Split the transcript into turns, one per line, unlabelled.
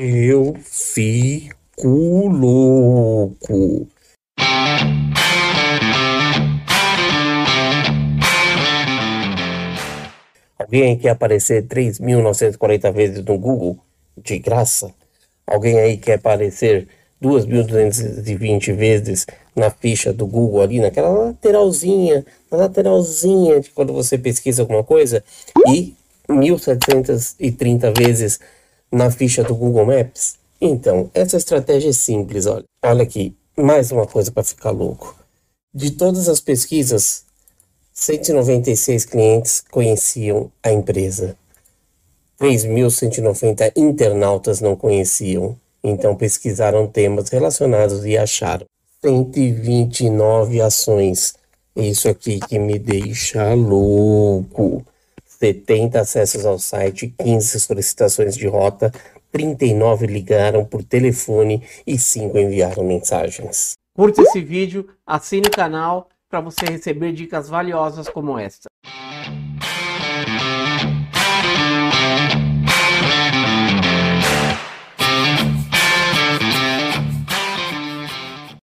Eu fico louco. Alguém quer aparecer 3.940 vezes no Google? De graça? Alguém aí quer aparecer 2.220 vezes na ficha do Google ali, naquela lateralzinha, na lateralzinha de quando você pesquisa alguma coisa? E 1.730 vezes na ficha do Google Maps? Então, essa estratégia é simples, olha. Olha aqui, mais uma coisa para ficar louco. De todas as pesquisas, 196 clientes conheciam a empresa. 3.190 internautas não conheciam. Então pesquisaram temas relacionados e acharam 129 ações. Isso aqui que me deixa louco. 70 acessos ao site, 15 solicitações de rota, 39 ligaram por telefone e 5 enviaram mensagens.
Curta esse vídeo, assine o canal para você receber dicas valiosas como esta.